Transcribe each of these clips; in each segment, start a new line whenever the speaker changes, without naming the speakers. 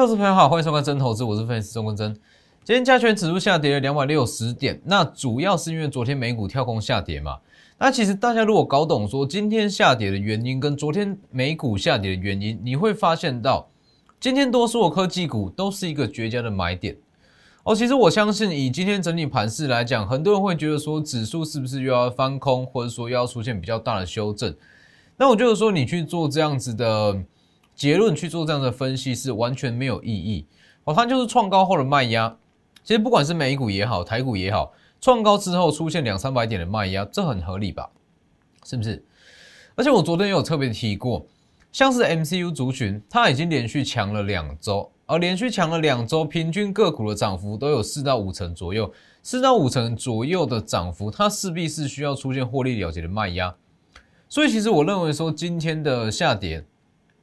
各位朋友好，欢迎收看真投资，我是分析师钟坤真。今天加权指数下跌了两百六十点，那主要是因为昨天美股跳空下跌嘛。那其实大家如果搞懂说今天下跌的原因跟昨天美股下跌的原因，你会发现到今天多数的科技股都是一个绝佳的买点。哦，其实我相信以今天整体盘势来讲，很多人会觉得说指数是不是又要翻空，或者说又要出现比较大的修正？那我觉得说你去做这样子的结论，去做这样的分析是完全没有意义。哦，它就是创高后的卖压。其实不管是美股也好，台股也好，创高之后出现两三百点的卖压，这很合理吧？是不是？而且我昨天有特别提过，像是 MCU 族群，它已经连续强了两周。而连续强了两周，平均个股的涨幅都有四到五成左右，四到五成左右的涨幅，它势必是需要出现获利了结的卖压。所以，其实我认为说今天的下跌，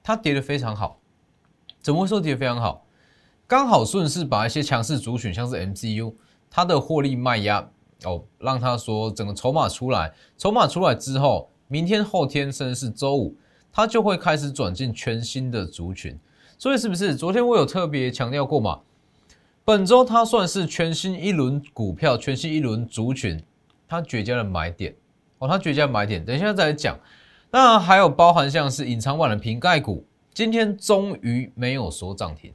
它跌得非常好。怎么会说跌得非常好？刚好顺势把一些强势族群，像是 MCU，它的获利卖压哦，让它说整个筹码出来，筹码出来之后，明天、后天甚至是周五，它就会开始转进全新的族群。所以是不是昨天我有特别强调过嘛？本周它算是全新一轮股票、全新一轮族群，它绝佳的买点哦，它绝佳的买点。等一下再来讲。那还有包含像是隐藏版的瓶盖股，今天终于没有说涨停。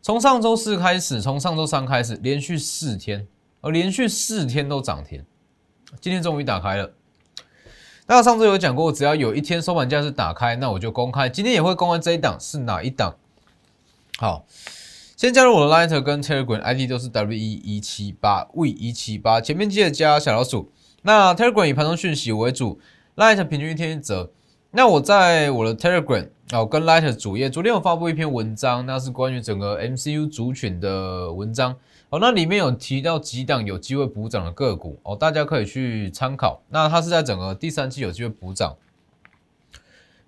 从上周四开始，从上周三开始，连续四天，而连续四天都涨停，今天终于打开了。那上次有讲过，只要有一天收盘价是打开，那我就公开。今天也会公开这一档是哪一档。好，先加入我的 Lighter 跟 Telegram ID 都是 W 一一七八 V 一七八，前面记得加小老鼠。那 Telegram 以盘中讯息为主 Light 平均一天一折。那我在我的 Telegram 哦跟 Light 主页，昨天有发布一篇文章，那是关于整个 MCU 族群的文章。哦，那里面有提到几档有机会补涨的个股哦，大家可以去参考。那它是在整个第三季有机会补涨，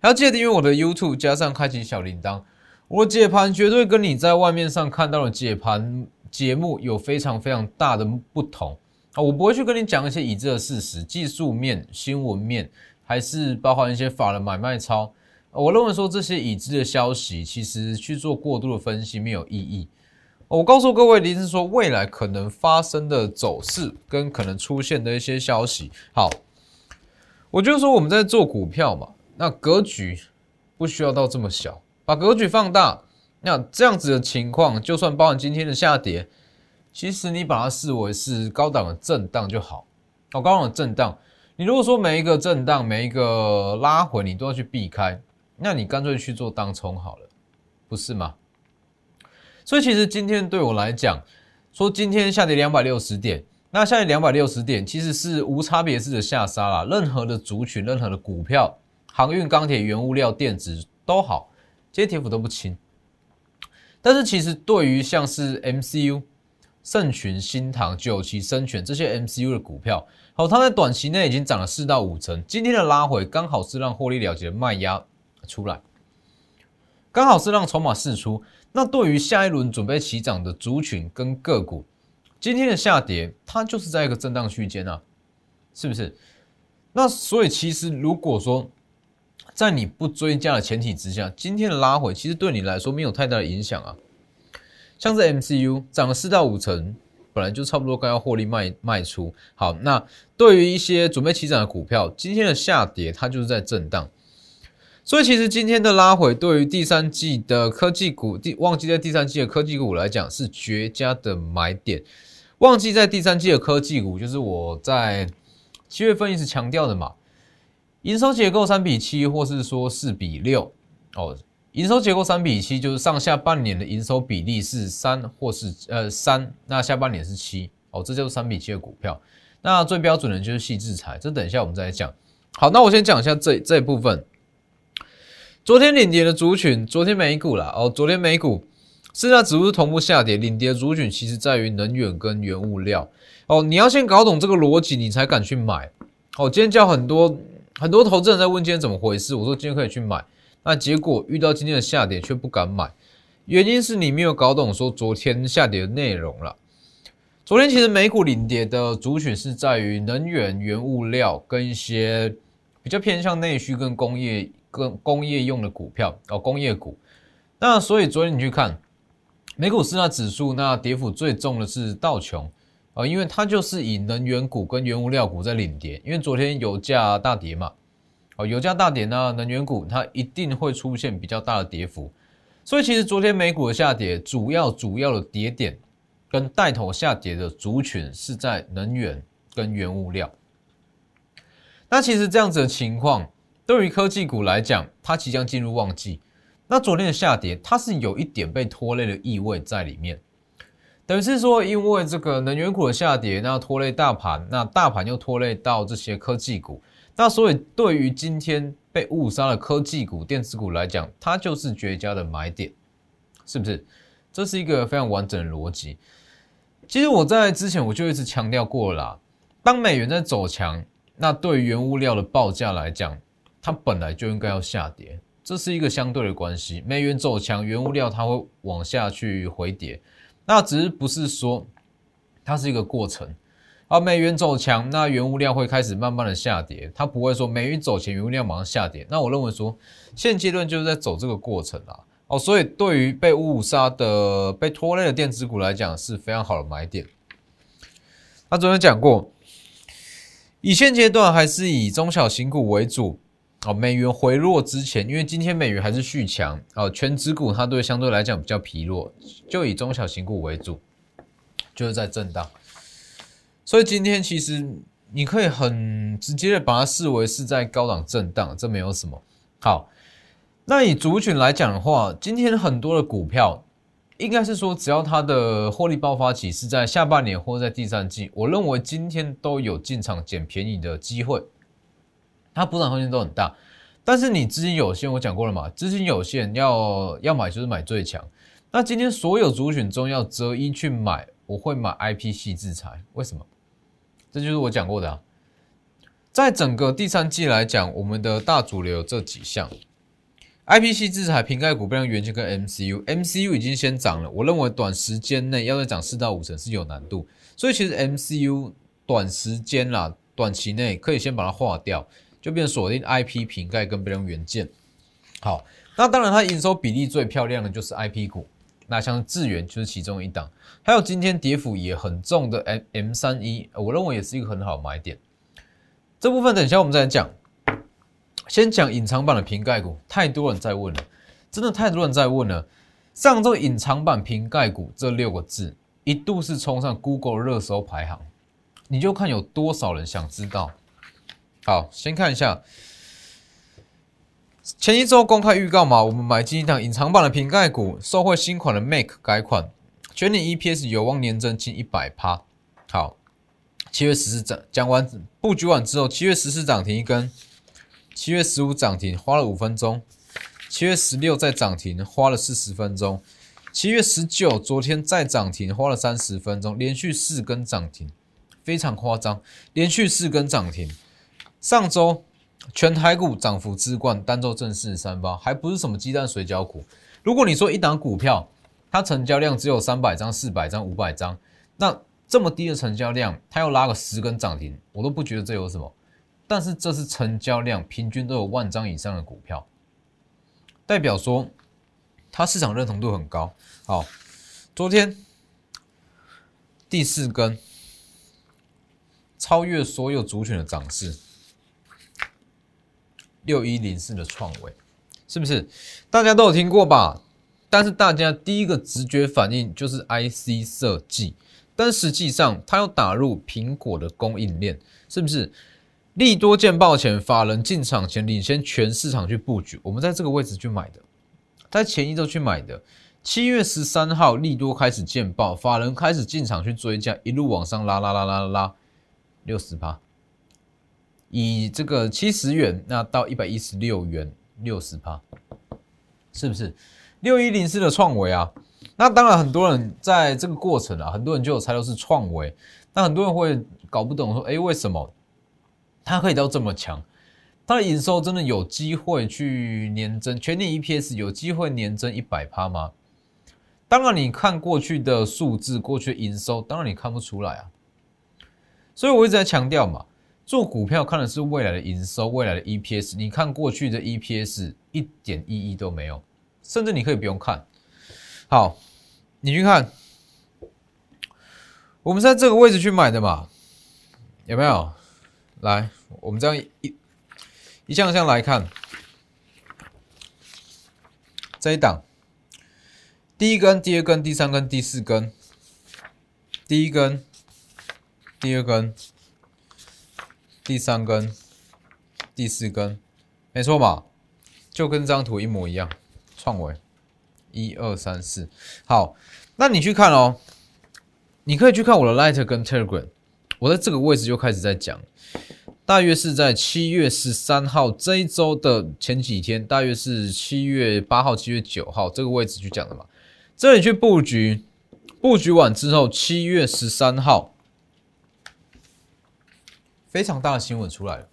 还要记得订阅我的 YouTube，加上开启小铃铛。我解盘绝对跟你在外面上看到的解盘节目有非常非常大的不同啊！我不会去跟你讲一些已知的事实、技术面、新闻面，还是包含一些法人买卖超。我认为说这些已知的消息，其实去做过度的分析没有意义。我告诉各位，意思是说未来可能发生的走势跟可能出现的一些消息。好，我就说我们在做股票嘛，那格局不需要到这么小，把格局放大。那这样子的情况，就算包含今天的下跌，其实你把它视为是高档的震荡就好。哦，高档的震荡，你如果说每一个震荡、每一个拉回，你都要去避开，那你干脆去做当冲好了，不是吗？所以其实今天对我来讲，说今天下跌两百六十点，那下跌两百六十点其实是无差别式的下杀啦。任何的族群、任何的股票，航运、钢铁、原物料、电子都好，这些跌幅都不轻。但是其实对于像是 MCU、盛群、新唐、九旗、深全这些 MCU 的股票，好，它在短期内已经涨了四到五成。今天的拉回刚好是让获利了结的卖压出来，刚好是让筹码释出。那对于下一轮准备起涨的族群跟个股，今天的下跌，它就是在一个震荡区间啊，是不是？那所以其实如果说在你不追加的前提之下，今天的拉回其实对你来说没有太大的影响啊。像是 MCU 涨了四到五成，本来就差不多该要获利卖卖出。好，那对于一些准备起涨的股票，今天的下跌它就是在震荡。所以其实今天的拉回对于第三季的科技股，第旺季在第三季的科技股来讲是绝佳的买点。旺季在第三季的科技股，就是我在七月份一直强调的嘛，营收结构三比七，或是说四比六哦。营收结构三比七，就是上下半年的营收比例是三或是呃三，那下半年是七哦，这就是三比七的股票。那最标准的就是细制裁，这等一下我们再来讲。好，那我先讲一下这这一部分。昨天领跌的族群，昨天美股啦哦，昨天美股四大指数同步下跌，领跌的族群其实在于能源跟原物料哦。你要先搞懂这个逻辑，你才敢去买哦。今天叫很多很多投资人在问今天怎么回事，我说今天可以去买，那结果遇到今天的下跌却不敢买，原因是你没有搞懂说昨天下跌的内容了。昨天其实美股领跌的主选是在于能源、原物料跟一些比较偏向内需跟工业。跟工业用的股票哦，工业股，那所以昨天你去看美股四大指数，那跌幅最重的是道琼啊，因为它就是以能源股跟原物料股在领跌，因为昨天油价大跌嘛，哦，油价大跌呢，能源股它一定会出现比较大的跌幅，所以其实昨天美股的下跌，主要主要的跌点跟带头下跌的族群是在能源跟原物料。那其实这样子的情况，对于科技股来讲，它即将进入旺季。那昨天的下跌，它是有一点被拖累的意味在里面，等于是说，因为这个能源股的下跌，那拖累大盘，那大盘又拖累到这些科技股，那所以对于今天被误杀的科技股、电子股来讲，它就是绝佳的买点，是不是？这是一个非常完整的逻辑。其实我在之前我就一直强调过了，当美元在走强。那对于原物料的报价来讲，它本来就应该要下跌，这是一个相对的关系。美元走强，原物料它会往下去回跌，那只是不是说它是一个过程。而美元走强，那原物料会开始慢慢的下跌，它不会说美元走强，原物料马上下跌。那我认为说，现阶段就是在走这个过程啊。哦，所以对于被误杀的、被拖累的电子股来讲，是非常好的买点。他昨天讲过。以现阶段还是以中小型股为主，哦，美元回落之前，因为今天美元还是续强，哦，全指股它对相对来讲比较疲弱，就以中小型股为主，就是在震荡。所以今天其实你可以很直接的把它视为是在高档震荡，这没有什么好。那以族群来讲的话，今天很多的股票。应该是说，只要它的获利爆发期是在下半年或在第三季，我认为今天都有进场捡便宜的机会，它补涨空间都很大。但是你资金有限，我讲过了嘛，资金有限要要买就是买最强。那今天所有族群中要择一去买，我会买 I P 系制裁，为什么？这就是我讲过的啊，在整个第三季来讲，我们的大主流这几项。I P C 制裁瓶盖股，不像元件跟 M C U，M C U 已经先涨了。我认为短时间内要再涨四到五成是有难度，所以其实 M C U 短时间啦，短期内可以先把它化掉，就变锁定 I P 瓶盖跟不良元件。好，那当然它营收比例最漂亮的就是 I P 股，那像智源就是其中一档，还有今天跌幅也很重的 M M 三一，我认为也是一个很好买点。这部分等一下我们再讲。先讲隐藏版的瓶盖股，太多人在问了，真的太多人在问了。上周隐藏版瓶盖股这六个字一度是冲上 Google 热搜排行，你就看有多少人想知道。好，先看一下前一周公开预告嘛，我们买进一档隐藏版的瓶盖股，受惠新款的 Make 改款，全年 EPS 有望年增近一百趴。好，七月十四涨，讲完布局完之后，七月十四涨停一根。七月十五涨停花了五分钟，七月十六再涨停花了四十分钟，七月十九昨天再涨停花了三十分钟，连续四根涨停，非常夸张，连续四根涨停。上周全台股涨幅之冠，单周正式三包，还不是什么鸡蛋水饺股。如果你说一档股票它成交量只有三百张、四百张、五百张，那这么低的成交量，它要拉个十根涨停，我都不觉得这有什么。但是这是成交量平均都有万张以上的股票，代表说它市场认同度很高。好，昨天第四根超越所有族群的涨势，六一零四的创维，是不是大家都有听过吧？但是大家第一个直觉反应就是 IC 设计，但实际上它要打入苹果的供应链，是不是？利多见报前，法人进场前领先全市场去布局，我们在这个位置去买的，在前一周去买的。七月十三号利多开始见报，法人开始进场去追加，一路往上拉拉拉拉拉，六十八，以这个七十元那到一百一十六元，六十趴，是不是？六一零四的创维啊，那当然很多人在这个过程啊，很多人就有猜到是创维，那很多人会搞不懂说，哎，为什么？它可以到这么强，它的营收真的有机会去年增，全年 EPS 有机会年增一百趴吗？当然，你看过去的数字，过去营收，当然你看不出来啊。所以我一直在强调嘛，做股票看的是未来的营收，未来的 EPS。你看过去的 EPS 一点意义都没有，甚至你可以不用看。好，你去看，我们在这个位置去买的嘛，有没有？来，我们这样一一项项来看，这一档，第一根、第二根、第三根、第四根，第一根、第二根、第三根、第四根，没错吧？就跟这张图一模一样，创维，一二三四，好，那你去看哦，你可以去看我的 Light 跟 Telegram，我在这个位置就开始在讲。大约是在七月十三号这一周的前几天，大约是七月八号、七月九号这个位置去讲的嘛。这里去布局，布局完之后，七月十三号非常大的新闻出来了，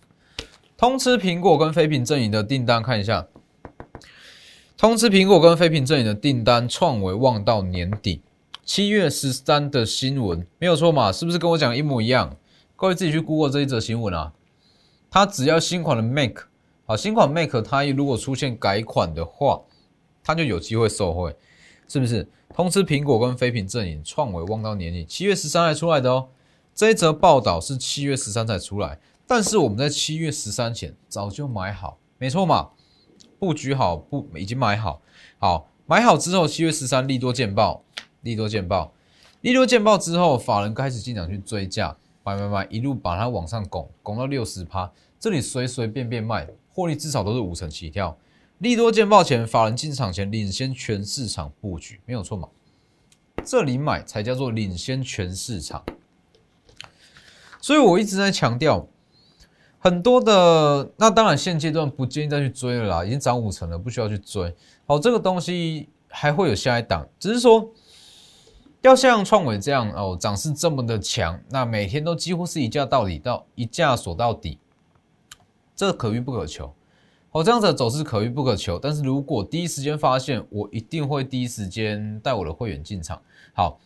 通吃苹果跟非屏阵营的订单，看一下，通吃苹果跟非屏阵营的订单创维望到年底，七月十三的新闻没有错嘛？是不是跟我讲一模一样？各位自己去 Google 这一则新闻啊。它只要新款的 Make 好，新款 Mac 它如果出现改款的话，它就有机会受惠，是不是？通知苹果跟非屏阵营，创维望到年底七月十三还出来的哦。这一则报道是七月十三才出来，但是我们在七月十三前早就买好，没错嘛？布局好，不已经买好，好买好之后，七月十三利多见报，利多见报，利多见报之后，法人开始进场去追价。买买买，一路把它往上拱，拱到六十趴，这里随随便便卖，获利至少都是五成起跳。利多见报前，法人进场前领先全市场布局，没有错嘛？这里买才叫做领先全市场。所以我一直在强调，很多的那当然现阶段不建议再去追了啦，已经涨五成了，不需要去追。好，这个东西还会有下一档，只是说。要像创伟这样哦，涨势这么的强，那每天都几乎是一价到底，到一价锁到底，这可遇不可求。哦，这样子的走势可遇不可求。但是如果第一时间发现，我一定会第一时间带我的会员进场。好，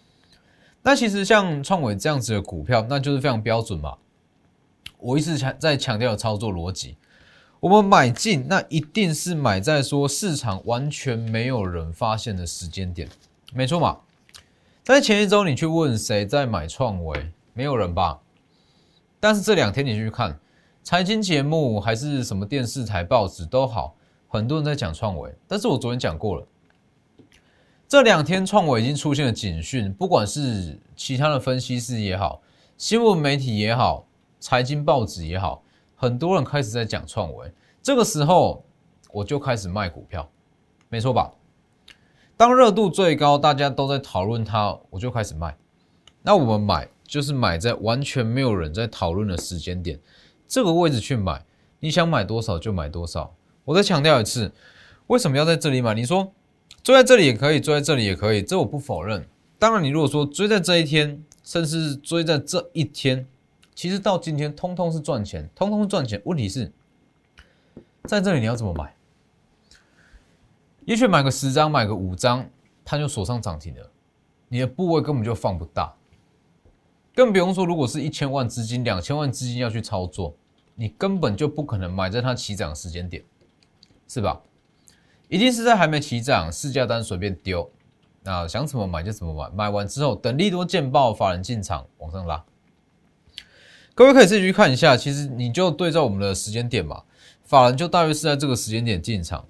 那其实像创伟这样子的股票，那就是非常标准嘛。我一直强在强调的操作逻辑，我们买进，那一定是买在说市场完全没有人发现的时间点，没错嘛。在前一周，你去问谁在买创维，没有人吧？但是这两天你去看财经节目，还是什么电视台、报纸都好，很多人在讲创维。但是我昨天讲过了，这两天创维已经出现了警讯，不管是其他的分析师也好，新闻媒体也好，财经报纸也好，很多人开始在讲创维。这个时候，我就开始卖股票，没错吧？当热度最高，大家都在讨论它，我就开始卖。那我们买就是买在完全没有人在讨论的时间点，这个位置去买，你想买多少就买多少。我再强调一次，为什么要在这里买？你说追在这里也可以，追在这里也可以，这我不否认。当然，你如果说追在这一天，甚至是追在这一天，其实到今天通通是赚钱，通通是赚钱。问题是在这里你要怎么买？也许买个十张，买个五张，它就锁上涨停了。你的部位根本就放不大，更不用说如果是一千万资金、两千万资金要去操作，你根本就不可能买在它起涨的时间点，是吧？一定是在还没起涨，市价单随便丢，那想怎么买就怎么买。买完之后，等利多见报，法人进场往上拉。各位可以自己去看一下，其实你就对照我们的时间点嘛，法人就大约是在这个时间点进场。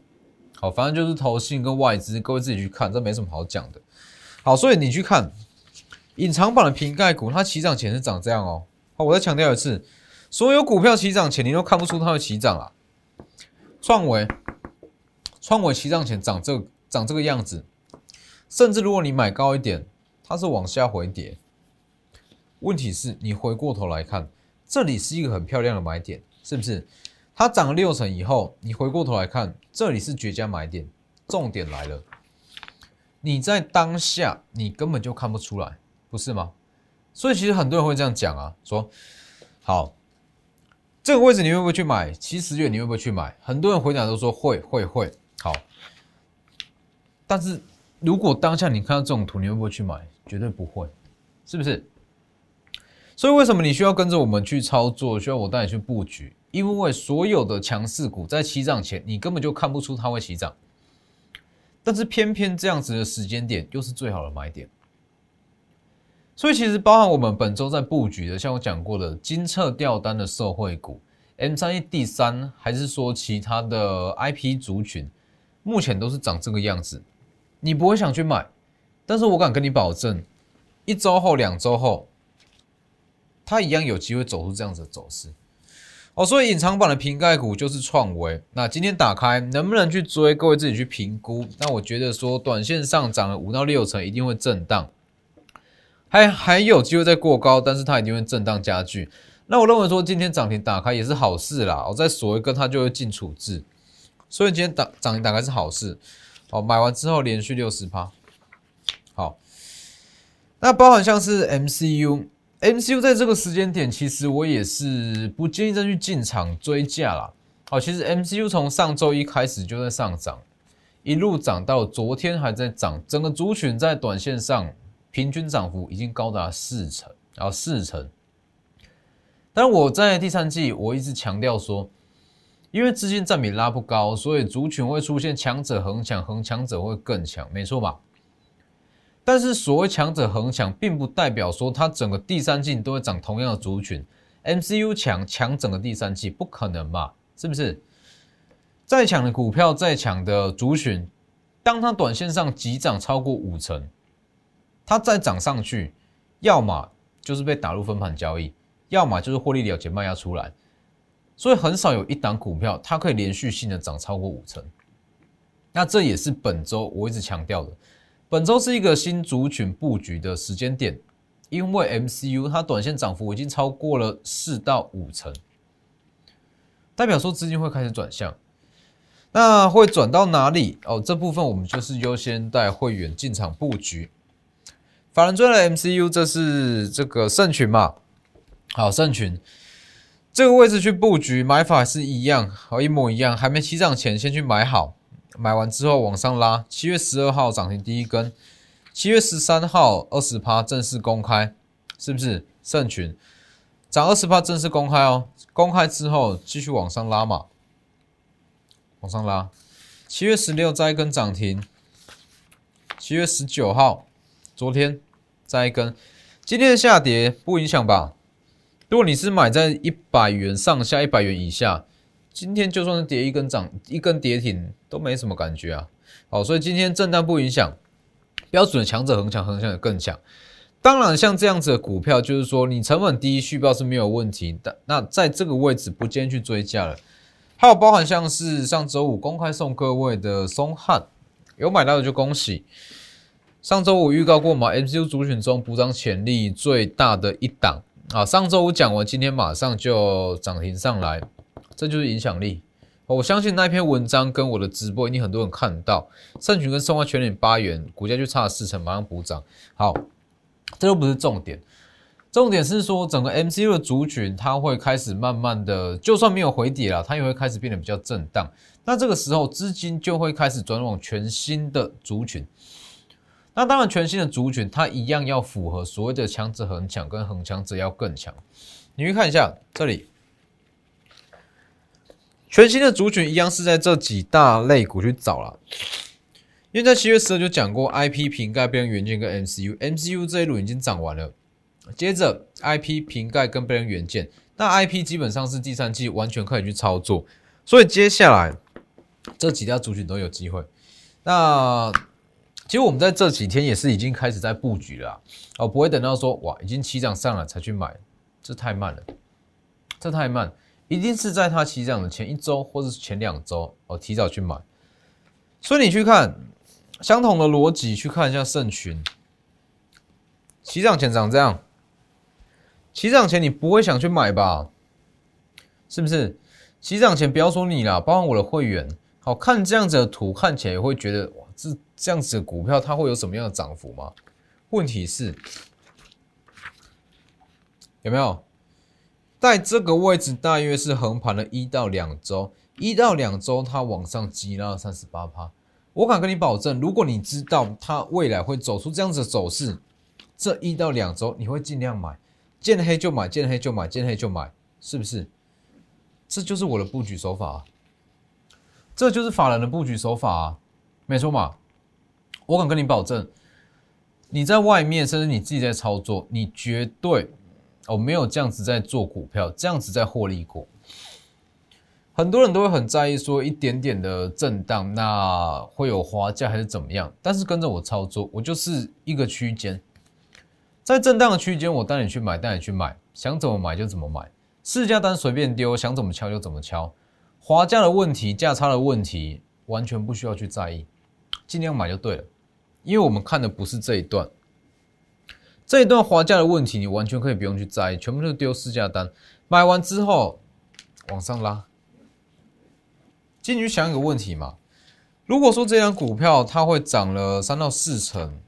好，反正就是投信跟外资，各位自己去看，这没什么好讲的。好，所以你去看隐藏版的瓶盖股，它起涨前是长这样哦。好，我再强调一次，所有股票起涨前你都看不出它会起涨啊。创维，创维起涨前长这长这个样子，甚至如果你买高一点，它是往下回跌。问题是你回过头来看，这里是一个很漂亮的买点，是不是？它涨六成以后，你回过头来看，这里是绝佳买点。重点来了，你在当下你根本就看不出来，不是吗？所以其实很多人会这样讲啊，说好这个位置你会不会去买？七十月你会不会去买？很多人回答都说会会会。但是如果当下你看到这种图，你会不会去买？绝对不会，是不是？所以为什么你需要跟着我们去操作？需要我带你去布局？因为所有的强势股在起涨前，你根本就看不出它会起涨。但是偏偏这样子的时间点又是最好的买点。所以其实包含我们本周在布局的，像我讲过的金策吊单的受惠股，M 三一 D 三，还是说其他的 IP 族群，目前都是长这个样子。你不会想去买，但是我敢跟你保证，一周后、两周后，它一样有机会走出这样子的走势。哦，所以隐藏版的瓶盖股就是创维。那今天打开能不能去追？各位自己去评估。那我觉得说，短线上涨了五到六成，一定会震荡，还还有机会再过高，但是它一定会震荡加剧。那我认为说，今天涨停打开也是好事啦。我再锁一根，它就会进处置。所以今天打涨停打开是好事。好，买完之后连续六十趴。好，那包含像是 MCU，MCU 在这个时间点，其实我也是不建议再去进场追价啦。好，其实 MCU 从上周一开始就在上涨，一路涨到昨天还在涨，整个族群在短线上平均涨幅已经高达四成，然后四成。但我在第三季我一直强调说。因为资金占比拉不高，所以族群会出现强者恒强，恒强者会更强，没错吧？但是所谓强者恒强，并不代表说它整个第三季都会涨同样的族群。MCU 强强整个第三季不可能吧？是不是？再强的股票，再强的族群，当它短线上急涨超过五成，它再涨上去，要么就是被打入分盘交易，要么就是获利了结卖压出来。所以很少有一档股票，它可以连续性的涨超过五成。那这也是本周我一直强调的，本周是一个新族群布局的时间点，因为 MCU 它短线涨幅已经超过了四到五成，代表说资金会开始转向。那会转到哪里？哦，这部分我们就是优先带会员进场布局。法人追的 MCU，这是这个圣群嘛？好，圣群。这个位置去布局买法是一样，好一模一样。还没起涨前先去买好，买完之后往上拉。七月十二号涨停第一根，七月十三号二十趴正式公开，是不是？圣群涨二十趴正式公开哦，公开之后继续往上拉嘛，往上拉。七月十六再一根涨停，七月十九号昨天再一根，今天的下跌不影响吧？如果你是买在一百元上下、一百元以下，今天就算是跌一根涨、一根跌停都没什么感觉啊。好，所以今天震荡不影响，标准的强者恒强，恒强的更强。当然，像这样子的股票，就是说你成本低、续报是没有问题的。那在这个位置不建议去追加了。还有包含像是上周五公开送各位的松汉，有买到的就恭喜。上周五预告过嘛，MCU 主选中补涨潜力最大的一档。啊，上周五讲完，今天马上就涨停上来，这就是影响力。我相信那篇文章跟我的直播，一定很多人看到。盛群跟送花全点八元，股价就差了四成，马上补涨。好，这都不是重点，重点是说整个 MCU 的族群，它会开始慢慢的，就算没有回跌了，它也会开始变得比较震荡。那这个时候，资金就会开始转往全新的族群。那当然，全新的族群它一样要符合所谓的强者恒强，跟恒强者要更强。你去看一下这里，全新的族群一样是在这几大类股去找了。因为在七月十二就讲过，IP 瓶盖、边缘元件跟 MCU，MCU 这一轮已经涨完了。接着 IP 瓶盖跟边缘元件，那 IP 基本上是第三季完全可以去操作，所以接下来这几大族群都有机会。那其实我们在这几天也是已经开始在布局了哦，不会等到说哇已经起涨上了才去买，这太慢了，这太慢，一定是在它起涨的前一周或者是前两周哦提早去买。所以你去看相同的逻辑，去看一下圣群，起涨前涨这样，起涨前你不会想去买吧？是不是？起涨前不要说你啦，包括我的会员，好看这样子的图看起来也会觉得哇这。这样子的股票，它会有什么样的涨幅吗？问题是，有没有在这个位置大约是横盘了一到两周，一到两周它往上急拉三十八趴。我敢跟你保证，如果你知道它未来会走出这样子的走势，这一到两周你会尽量买，见黑就买，见黑就买，见黑就买，是不是？这就是我的布局手法，啊这就是法人的布局手法啊，没错嘛。我敢跟你保证，你在外面，甚至你自己在操作，你绝对哦没有这样子在做股票，这样子在获利过。很多人都会很在意说一点点的震荡，那会有滑价还是怎么样？但是跟着我操作，我就是一个区间，在震荡的区间，我带你去买，带你去买，想怎么买就怎么买，市价单随便丢，想怎么敲就怎么敲，滑价的问题、价差的问题，完全不需要去在意，尽量买就对了，因为我们看的不是这一段，这一段滑价的问题，你完全可以不用去在意，全部都丢市价单，买完之后往上拉。进去想一个问题嘛，如果说这张股票它会涨了三到四成，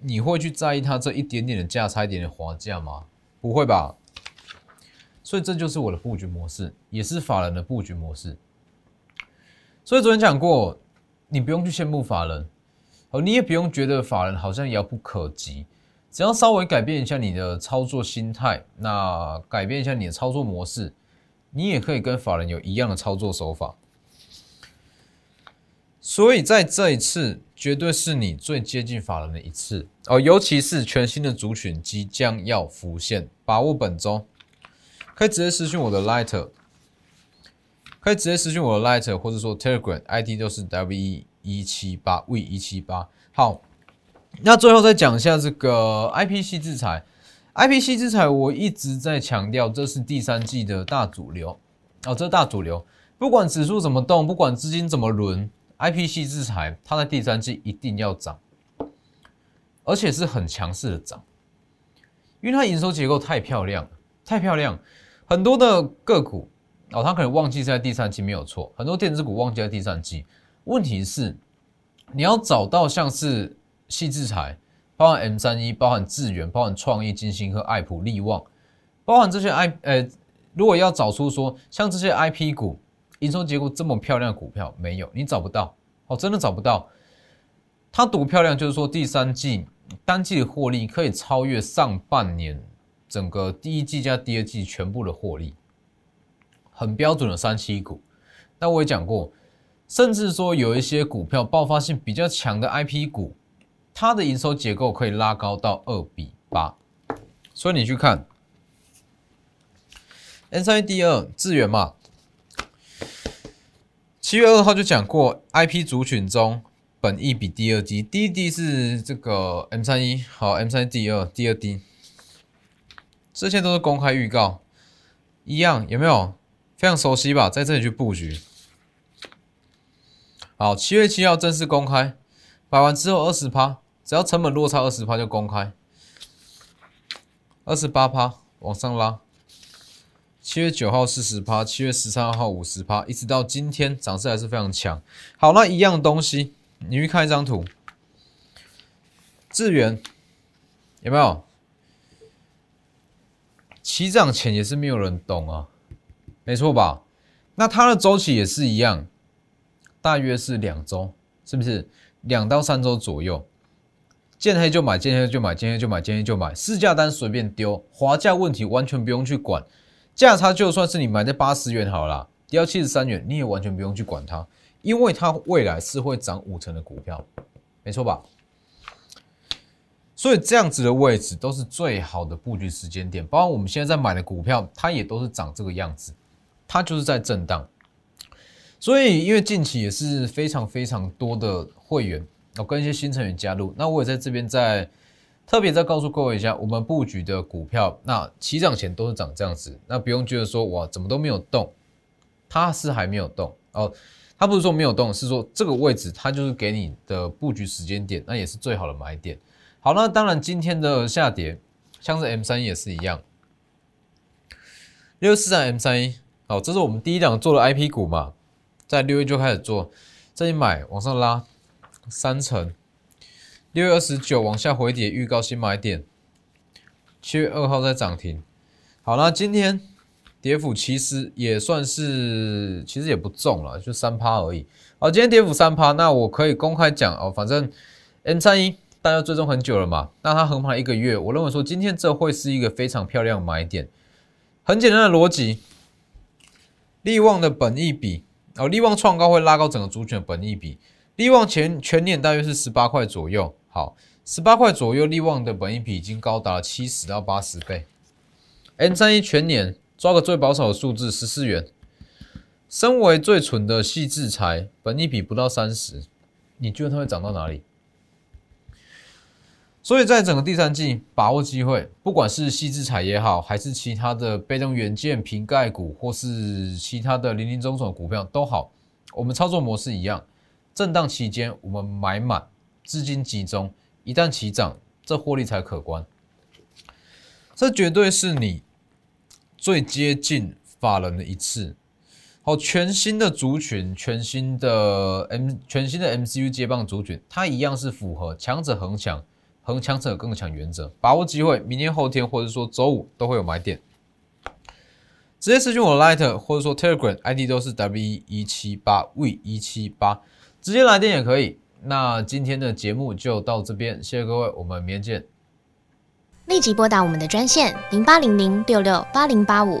你会去在意它这一点点的价差、一点点滑价吗？不会吧。所以这就是我的布局模式，也是法人的布局模式。所以昨天讲过，你不用去羡慕法人，哦，你也不用觉得法人好像遥不可及，只要稍微改变一下你的操作心态，那改变一下你的操作模式，你也可以跟法人有一样的操作手法。所以在这一次，绝对是你最接近法人的一次哦，尤其是全新的族群即将要浮现，把握本周，可以直接私讯我的 Lighter，可以直接私讯我的 Lighter，或者说 Telegram ID 都是 WE 一七八 V 一七八。好，那最后再讲一下这个 IPC 制裁，IPC 制裁我一直在强调，这是第三季的大主流哦，这大主流，不管指数怎么动，不管资金怎么轮。I P C 制裁，它在第三季一定要涨，而且是很强势的涨，因为它营收结构太漂亮了，太漂亮。很多的个股哦，它可能忘记在第三季没有错，很多电子股忘记在第三季。问题是，你要找到像是细制裁，包含 M 三一，包含智源，包含创意、金星和爱普、利旺，包含这些 I 呃，如果要找出说像这些 I P 股。营收结构这么漂亮的股票没有，你找不到哦，真的找不到。它多漂亮，就是说第三季单季的获利可以超越上半年整个第一季加第二季全部的获利，很标准的三七股。那我也讲过，甚至说有一些股票爆发性比较强的 IP 股，它的营收结构可以拉高到二比八。所以你去看 N 三 D 二智源嘛。七月二号就讲过，IP 族群中本一比第二低，第一低是这个 M 三一，好 M 三第二，第二低，这些都是公开预告，一样有没有？非常熟悉吧？在这里去布局。好，七月七号正式公开，买完之后二十趴，只要成本落差二十趴就公开，二十八趴往上拉。七月九号四十趴，七月十三号五十趴，一直到今天涨势还是非常强。好，那一样东西，你去看一张图，智源有没有？起涨前也是没有人懂啊，没错吧？那它的周期也是一样，大约是两周，是不是？两到三周左右，见黑就买，见黑就买，见黑就买，见黑就买，市价单随便丢，滑价问题完全不用去管。价差就算是你买在八十元好了，跌七十三元，你也完全不用去管它，因为它未来是会涨五成的股票，没错吧？所以这样子的位置都是最好的布局时间点，包括我们现在在买的股票，它也都是长这个样子，它就是在震荡。所以因为近期也是非常非常多的会员，我跟一些新成员加入，那我也在这边在。特别再告诉各位一下，我们布局的股票，那起涨前都是涨这样子，那不用觉得说哇怎么都没有动，它是还没有动哦，它不是说没有动，是说这个位置它就是给你的布局时间点，那也是最好的买点。好，那当然今天的下跌，像是 M 三也是一样，六四三 M 三一，好，这是我们第一档做的 IP 股嘛，在六月就开始做，这里买往上拉三成。六月二十九往下回跌，预告新买点。七月二号再涨停。好那今天跌幅其实也算是，其实也不重了，就三趴而已。好，今天跌幅三趴，那我可以公开讲哦，反正 N 三一大家追踪很久了嘛，那它横盘一个月，我认为说今天这会是一个非常漂亮的买点。很简单的逻辑，利旺的本益比哦，利旺创高会拉高整个主权的本益比。利旺前全年大约是十八块左右，好，十八块左右，利旺的本益比已经高达七十到八十倍。N 三一全年抓个最保守的数字十四元，身为最蠢的细制裁，本益比不到三十，你觉得它会涨到哪里？所以在整个第三季，把握机会，不管是细制裁也好，还是其他的被动元件、瓶盖股，或是其他的零零总总股票都好，我们操作模式一样。震荡期间，我们买满，资金集中，一旦起涨，这获利才可观。这绝对是你最接近法人的一次。好，全新的族群，全新的 M，全新的 MCU 接棒族群，它一样是符合强者恒强，恒强者更强原则。把握机会，明天、后天或者说周五都会有买点。直接私讯我 Light 或者说 Telegram ID 都是 W 一七八 V 一七八。直接来电也可以。那今天的节目就到这边，谢谢各位，我们明天见。
立即拨打我们的专线零八零零六六八零八五。